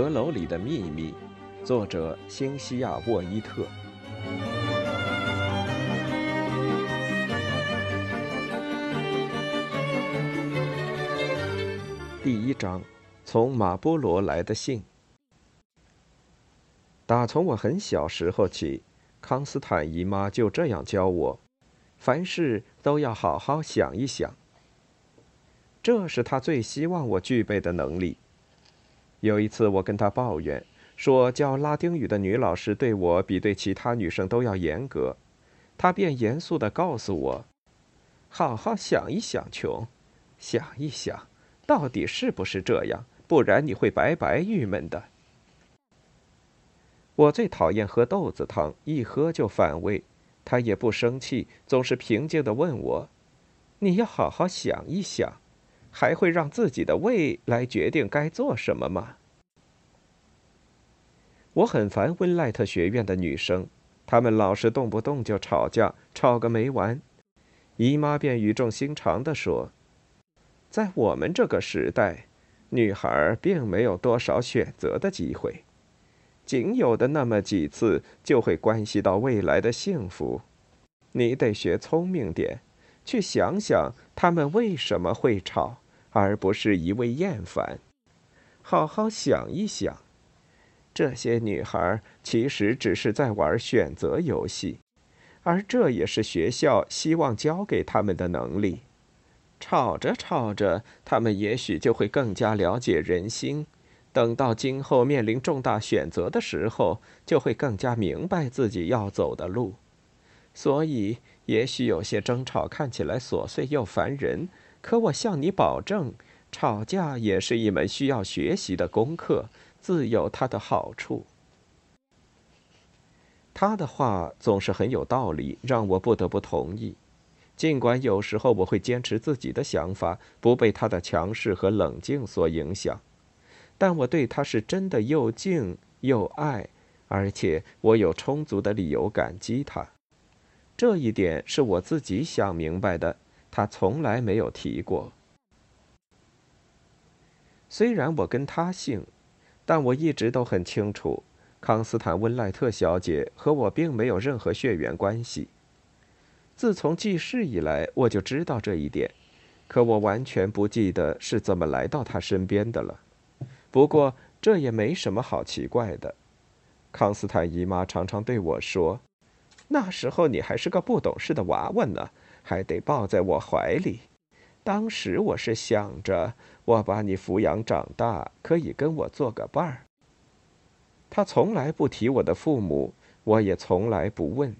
阁楼里的秘密，作者辛西亚·沃伊特。第一章：从马波罗来的信。打从我很小时候起，康斯坦姨妈就这样教我：凡事都要好好想一想。这是她最希望我具备的能力。有一次，我跟他抱怨说，教拉丁语的女老师对我比对其他女生都要严格。他便严肃地告诉我：“好好想一想，琼，想一想，到底是不是这样？不然你会白白郁闷的。”我最讨厌喝豆子汤，一喝就反胃。他也不生气，总是平静地问我：“你要好好想一想。”还会让自己的胃来决定该做什么吗？我很烦温赖特学院的女生，她们老是动不动就吵架，吵个没完。姨妈便语重心长地说：“在我们这个时代，女孩并没有多少选择的机会，仅有的那么几次就会关系到未来的幸福。你得学聪明点。”去想想他们为什么会吵，而不是一味厌烦。好好想一想，这些女孩其实只是在玩选择游戏，而这也是学校希望教给他们的能力。吵着吵着，他们也许就会更加了解人心。等到今后面临重大选择的时候，就会更加明白自己要走的路。所以。也许有些争吵看起来琐碎又烦人，可我向你保证，吵架也是一门需要学习的功课，自有它的好处。他的话总是很有道理，让我不得不同意。尽管有时候我会坚持自己的想法，不被他的强势和冷静所影响，但我对他是真的又敬又爱，而且我有充足的理由感激他。这一点是我自己想明白的，他从来没有提过。虽然我跟他姓，但我一直都很清楚，康斯坦温赖特小姐和我并没有任何血缘关系。自从记事以来，我就知道这一点，可我完全不记得是怎么来到他身边的了。不过这也没什么好奇怪的，康斯坦姨妈常常对我说。那时候你还是个不懂事的娃娃呢，还得抱在我怀里。当时我是想着，我把你抚养长大，可以跟我做个伴儿。他从来不提我的父母，我也从来不问。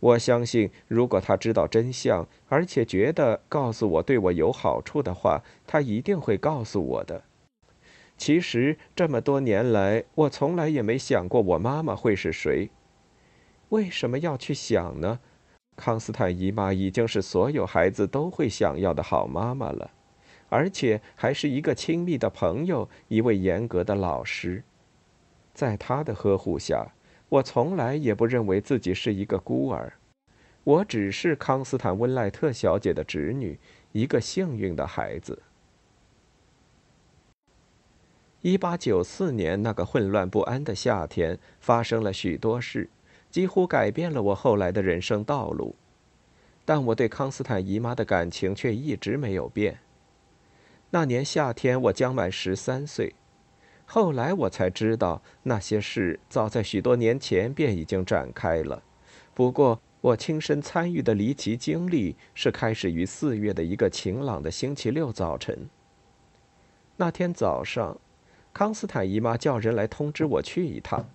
我相信，如果他知道真相，而且觉得告诉我对我有好处的话，他一定会告诉我的。其实这么多年来，我从来也没想过我妈妈会是谁。为什么要去想呢？康斯坦姨妈已经是所有孩子都会想要的好妈妈了，而且还是一个亲密的朋友，一位严格的老师。在她的呵护下，我从来也不认为自己是一个孤儿。我只是康斯坦温赖特小姐的侄女，一个幸运的孩子。一八九四年那个混乱不安的夏天，发生了许多事。几乎改变了我后来的人生道路，但我对康斯坦姨妈的感情却一直没有变。那年夏天，我将满十三岁。后来我才知道，那些事早在许多年前便已经展开了。不过，我亲身参与的离奇经历是开始于四月的一个晴朗的星期六早晨。那天早上，康斯坦姨妈叫人来通知我去一趟。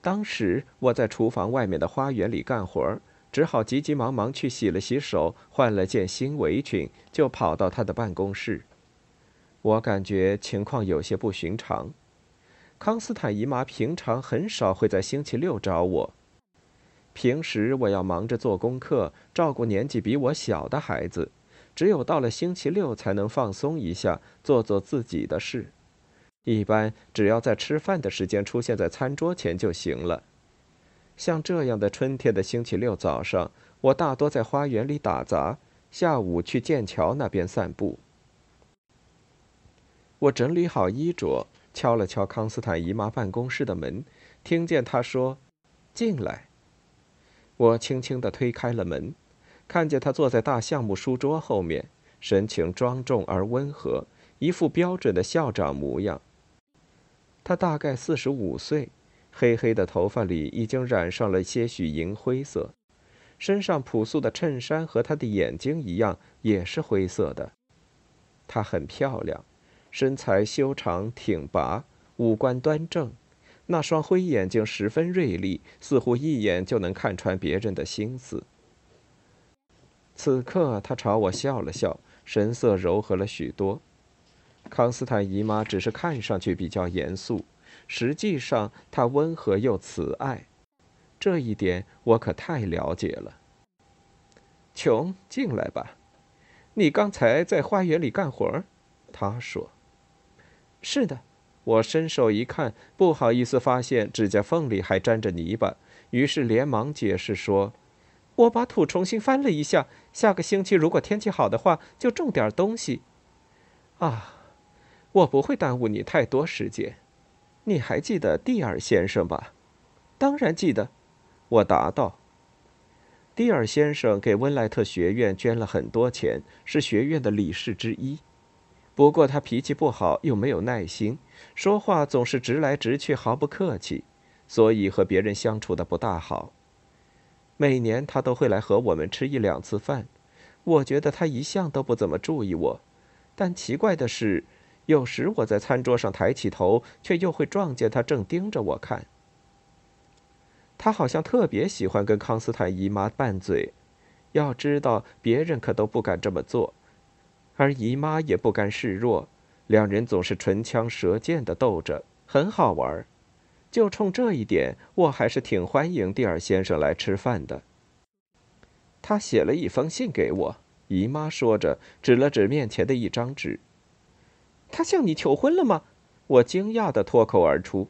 当时我在厨房外面的花园里干活，只好急急忙忙去洗了洗手，换了件新围裙，就跑到他的办公室。我感觉情况有些不寻常。康斯坦姨妈平常很少会在星期六找我，平时我要忙着做功课，照顾年纪比我小的孩子，只有到了星期六才能放松一下，做做自己的事。一般只要在吃饭的时间出现在餐桌前就行了。像这样的春天的星期六早上，我大多在花园里打杂，下午去剑桥那边散步。我整理好衣着，敲了敲康斯坦姨妈办公室的门，听见她说：“进来。”我轻轻地推开了门，看见她坐在大橡木书桌后面，神情庄重而温和，一副标准的校长模样。她大概四十五岁，黑黑的头发里已经染上了些许银灰色，身上朴素的衬衫和她的眼睛一样，也是灰色的。她很漂亮。身材修长挺拔，五官端正，那双灰眼睛十分锐利，似乎一眼就能看穿别人的心思。此刻，他朝我笑了笑，神色柔和了许多。康斯坦姨妈只是看上去比较严肃，实际上她温和又慈爱，这一点我可太了解了。琼，进来吧，你刚才在花园里干活，他说。是的，我伸手一看，不好意思发现指甲缝里还沾着泥巴，于是连忙解释说：“我把土重新翻了一下，下个星期如果天气好的话，就种点东西。”啊，我不会耽误你太多时间。你还记得蒂尔先生吧？当然记得，我答道。蒂尔先生给温莱特学院捐了很多钱，是学院的理事之一。不过他脾气不好，又没有耐心，说话总是直来直去，毫不客气，所以和别人相处的不大好。每年他都会来和我们吃一两次饭，我觉得他一向都不怎么注意我，但奇怪的是，有时我在餐桌上抬起头，却又会撞见他正盯着我看。他好像特别喜欢跟康斯坦姨妈拌嘴，要知道别人可都不敢这么做。而姨妈也不甘示弱，两人总是唇枪舌剑的斗着，很好玩。就冲这一点，我还是挺欢迎蒂尔先生来吃饭的。他写了一封信给我，姨妈说着，指了指面前的一张纸。他向你求婚了吗？我惊讶的脱口而出。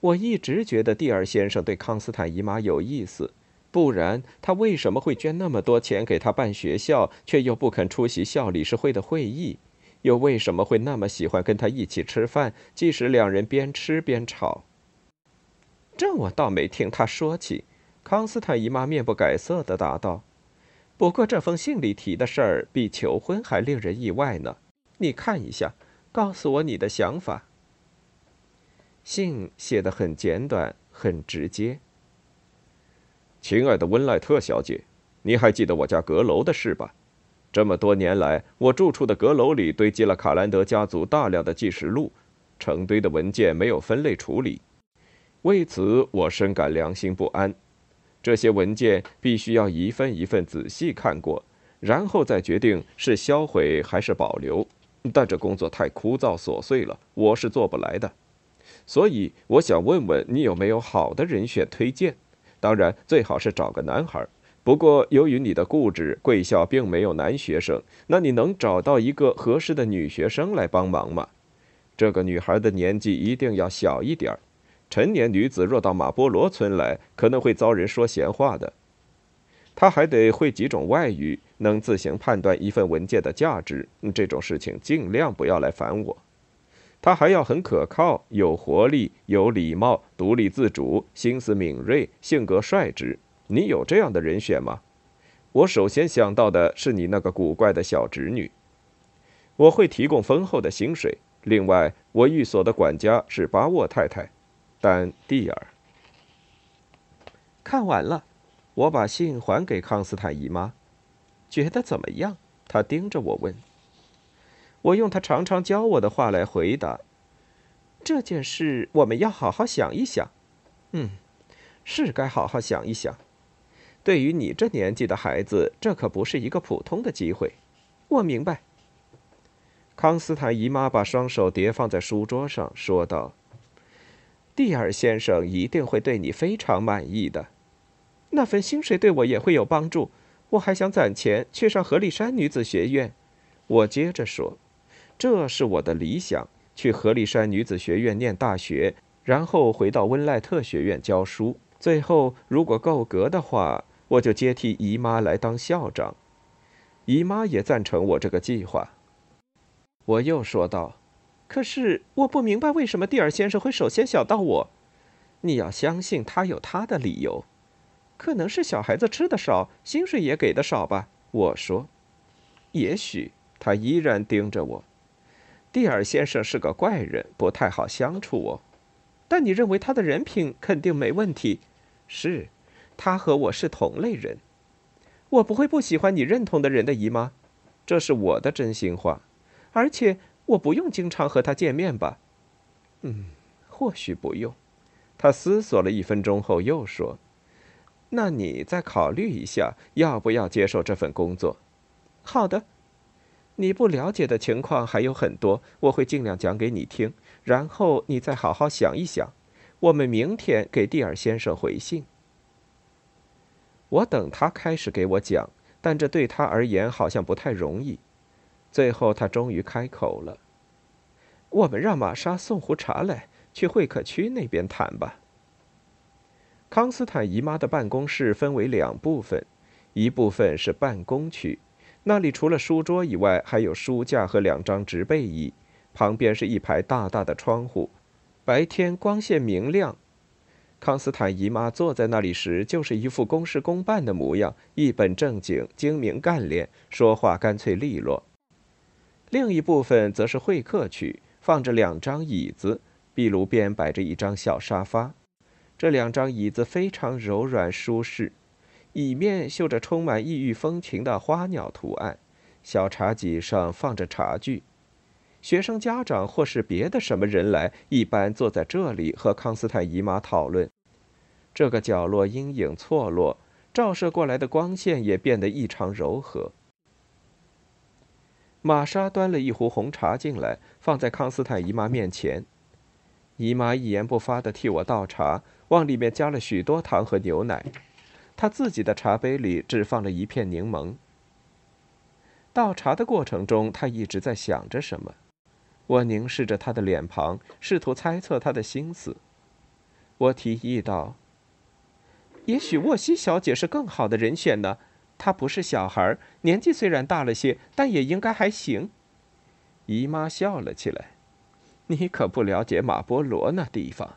我一直觉得蒂尔先生对康斯坦姨妈有意思。不然，他为什么会捐那么多钱给他办学校，却又不肯出席校理事会的会议？又为什么会那么喜欢跟他一起吃饭，即使两人边吃边吵？这我倒没听他说起。康斯坦姨妈面不改色的答道：“不过这封信里提的事儿，比求婚还令人意外呢。你看一下，告诉我你的想法。”信写得很简短，很直接。亲爱的温赖特小姐，你还记得我家阁楼的事吧？这么多年来，我住处的阁楼里堆积了卡兰德家族大量的记事录，成堆的文件没有分类处理，为此我深感良心不安。这些文件必须要一份一份仔细看过，然后再决定是销毁还是保留。但这工作太枯燥琐碎了，我是做不来的。所以我想问问你有没有好的人选推荐？当然，最好是找个男孩。不过，由于你的固执，贵校并没有男学生。那你能找到一个合适的女学生来帮忙吗？这个女孩的年纪一定要小一点儿。成年女子若到马波罗村来，可能会遭人说闲话的。她还得会几种外语，能自行判断一份文件的价值。这种事情尽量不要来烦我。他还要很可靠，有活力，有礼貌，独立自主，心思敏锐，性格率直。你有这样的人选吗？我首先想到的是你那个古怪的小侄女。我会提供丰厚的薪水。另外，我寓所的管家是巴沃太太，但蒂尔。看完了，我把信还给康斯坦姨妈。觉得怎么样？他盯着我问。我用他常常教我的话来回答这件事，我们要好好想一想。嗯，是该好好想一想。对于你这年纪的孩子，这可不是一个普通的机会。我明白。康斯坦姨妈把双手叠放在书桌上，说道：“蒂尔先生一定会对你非常满意的。那份薪水对我也会有帮助。我还想攒钱去上何立山女子学院。”我接着说。这是我的理想：去何里山女子学院念大学，然后回到温赖特学院教书。最后，如果够格的话，我就接替姨妈来当校长。姨妈也赞成我这个计划。我又说道：“可是我不明白为什么蒂尔先生会首先想到我。你要相信他有他的理由，可能是小孩子吃的少，薪水也给的少吧。我说，也许他依然盯着我。蒂尔先生是个怪人，不太好相处哦。但你认为他的人品肯定没问题？是，他和我是同类人。我不会不喜欢你认同的人的姨妈，这是我的真心话。而且我不用经常和他见面吧？嗯，或许不用。他思索了一分钟后又说：“那你再考虑一下，要不要接受这份工作？”好的。你不了解的情况还有很多，我会尽量讲给你听，然后你再好好想一想。我们明天给蒂尔先生回信。我等他开始给我讲，但这对他而言好像不太容易。最后，他终于开口了：“我们让玛莎送壶茶来，去会客区那边谈吧。”康斯坦姨妈的办公室分为两部分，一部分是办公区，那里除了书桌以外，还有书架和两张直背椅，旁边是一排大大的窗户，白天光线明亮。康斯坦姨妈坐在那里时，就是一副公事公办的模样，一本正经、精明干练，说话干脆利落。另一部分则是会客区，放着两张椅子，壁炉边摆着一张小沙发。这两张椅子非常柔软舒适，椅面绣着充满异域风情的花鸟图案，小茶几上放着茶具。学生家长或是别的什么人来，一般坐在这里和康斯坦姨妈讨论。这个角落阴影错落，照射过来的光线也变得异常柔和。玛莎端了一壶红茶进来，放在康斯坦姨妈面前。姨妈一言不发地替我倒茶。往里面加了许多糖和牛奶，他自己的茶杯里只放了一片柠檬。倒茶的过程中，他一直在想着什么。我凝视着他的脸庞，试图猜测他的心思。我提议道：“也许沃西小姐是更好的人选呢。她不是小孩，年纪虽然大了些，但也应该还行。”姨妈笑了起来：“你可不了解马波罗那地方。”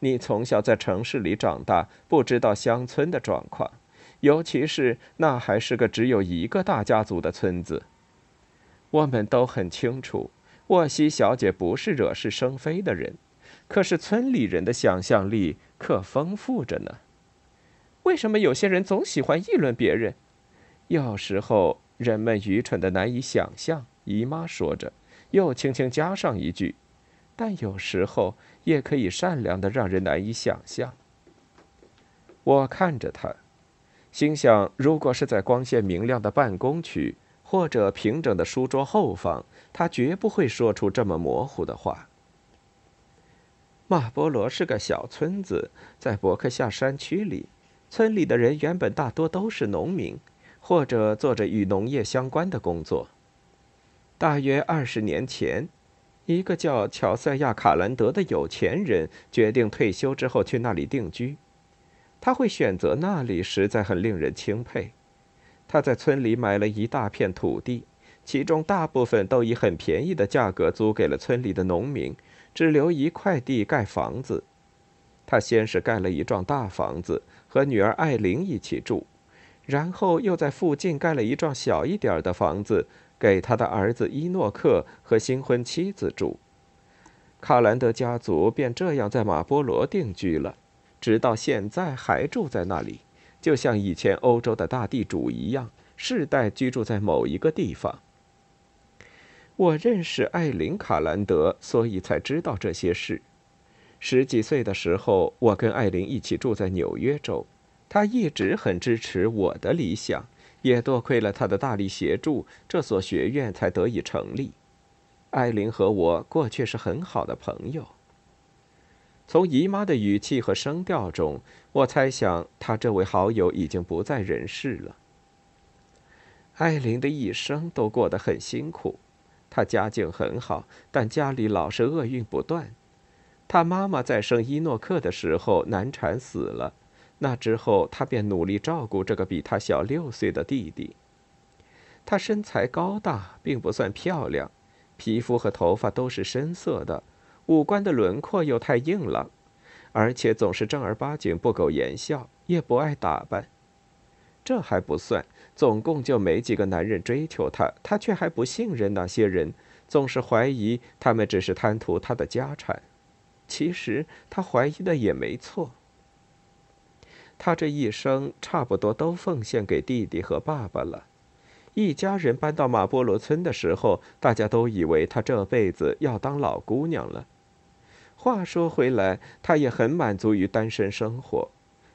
你从小在城市里长大，不知道乡村的状况，尤其是那还是个只有一个大家族的村子。我们都很清楚，沃西小姐不是惹是生非的人，可是村里人的想象力可丰富着呢。为什么有些人总喜欢议论别人？有时候人们愚蠢的难以想象。姨妈说着，又轻轻加上一句。但有时候也可以善良的让人难以想象。我看着他，心想：如果是在光线明亮的办公区，或者平整的书桌后方，他绝不会说出这么模糊的话。马波罗是个小村子，在伯克夏山区里，村里的人原本大多都是农民，或者做着与农业相关的工作。大约二十年前。一个叫乔塞亚·卡兰德的有钱人决定退休之后去那里定居。他会选择那里，实在很令人钦佩。他在村里买了一大片土地，其中大部分都以很便宜的价格租给了村里的农民，只留一块地盖房子。他先是盖了一幢大房子，和女儿艾琳一起住，然后又在附近盖了一幢小一点的房子。给他的儿子伊诺克和新婚妻子住，卡兰德家族便这样在马波罗定居了，直到现在还住在那里，就像以前欧洲的大地主一样，世代居住在某一个地方。我认识艾琳·卡兰德，所以才知道这些事。十几岁的时候，我跟艾琳一起住在纽约州，她一直很支持我的理想。也多亏了他的大力协助，这所学院才得以成立。艾琳和我过去是很好的朋友。从姨妈的语气和声调中，我猜想她这位好友已经不在人世了。艾琳的一生都过得很辛苦，她家境很好，但家里老是厄运不断。她妈妈在生伊诺克的时候难产死了。那之后，他便努力照顾这个比他小六岁的弟弟。他身材高大，并不算漂亮，皮肤和头发都是深色的，五官的轮廓又太硬朗，而且总是正儿八经、不苟言笑，也不爱打扮。这还不算，总共就没几个男人追求她，她却还不信任那些人，总是怀疑他们只是贪图她的家产。其实她怀疑的也没错。她这一生差不多都奉献给弟弟和爸爸了。一家人搬到马波罗村的时候，大家都以为她这辈子要当老姑娘了。话说回来，她也很满足于单身生活，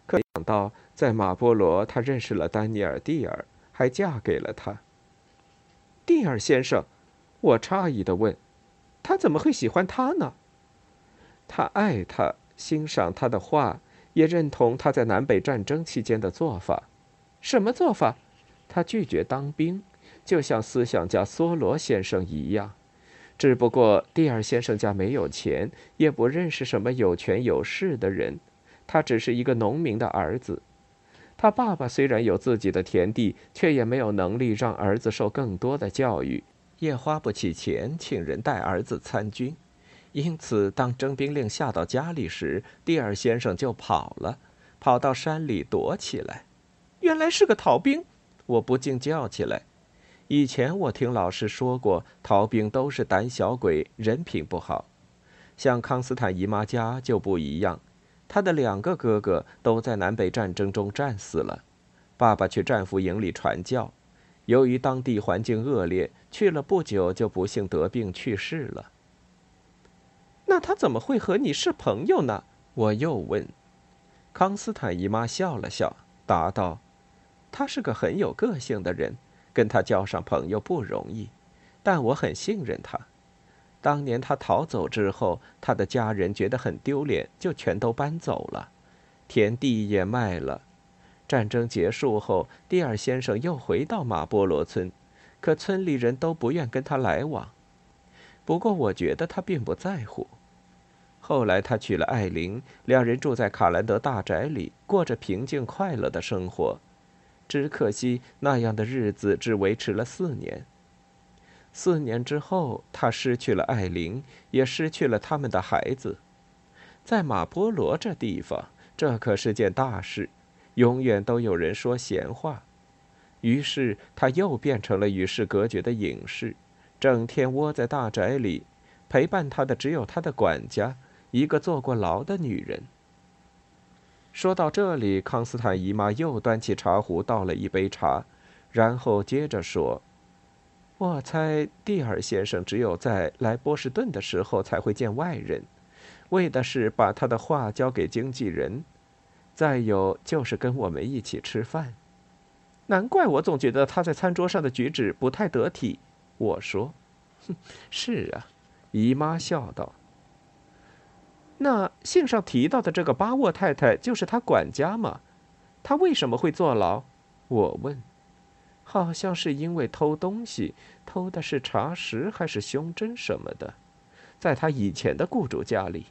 可想到。在马波罗，她认识了丹尼尔·蒂尔，还嫁给了他。蒂尔先生，我诧异的问：“他怎么会喜欢他呢？”他爱他，欣赏他的画，也认同他在南北战争期间的做法。什么做法？他拒绝当兵，就像思想家梭罗先生一样。只不过蒂尔先生家没有钱，也不认识什么有权有势的人，他只是一个农民的儿子。他爸爸虽然有自己的田地，却也没有能力让儿子受更多的教育，也花不起钱请人带儿子参军。因此，当征兵令下到家里时，蒂尔先生就跑了，跑到山里躲起来。原来是个逃兵，我不禁叫起来。以前我听老师说过，逃兵都是胆小鬼，人品不好。像康斯坦姨妈家就不一样。他的两个哥哥都在南北战争中战死了，爸爸去战俘营里传教，由于当地环境恶劣，去了不久就不幸得病去世了。那他怎么会和你是朋友呢？我又问。康斯坦姨妈笑了笑，答道：“他是个很有个性的人，跟他交上朋友不容易，但我很信任他。”当年他逃走之后，他的家人觉得很丢脸，就全都搬走了，田地也卖了。战争结束后，蒂尔先生又回到马波罗村，可村里人都不愿跟他来往。不过我觉得他并不在乎。后来他娶了艾琳，两人住在卡兰德大宅里，过着平静快乐的生活。只可惜那样的日子只维持了四年。四年之后，他失去了艾琳，也失去了他们的孩子。在马波罗这地方，这可是件大事，永远都有人说闲话。于是，他又变成了与世隔绝的隐士，整天窝在大宅里，陪伴他的只有他的管家，一个坐过牢的女人。说到这里，康斯坦姨妈又端起茶壶倒了一杯茶，然后接着说。我猜蒂尔先生只有在来波士顿的时候才会见外人，为的是把他的画交给经纪人，再有就是跟我们一起吃饭。难怪我总觉得他在餐桌上的举止不太得体。我说：“哼，是啊。”姨妈笑道。那信上提到的这个巴沃太太就是他管家吗？他为什么会坐牢？我问。好像是因为偷东西，偷的是茶石还是胸针什么的，在他以前的雇主家里，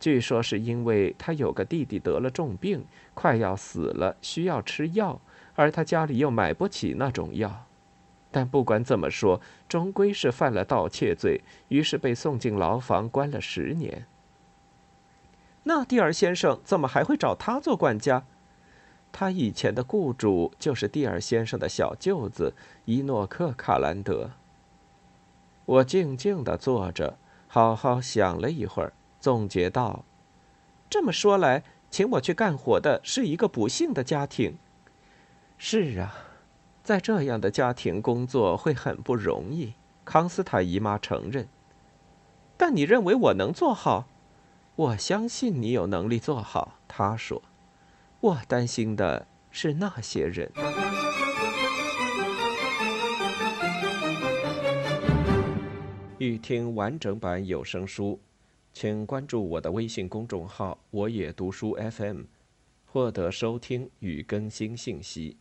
据说是因为他有个弟弟得了重病，快要死了，需要吃药，而他家里又买不起那种药。但不管怎么说，终归是犯了盗窃罪，于是被送进牢房，关了十年。那蒂尔先生怎么还会找他做管家？他以前的雇主就是蒂尔先生的小舅子伊诺克·卡兰德。我静静地坐着，好好想了一会儿，总结道：“这么说来，请我去干活的是一个不幸的家庭。是啊，在这样的家庭工作会很不容易。”康斯坦姨妈承认。但你认为我能做好？我相信你有能力做好。他说。我担心的是那些人。欲听完整版有声书，请关注我的微信公众号“我也读书 FM”，获得收听与更新信息。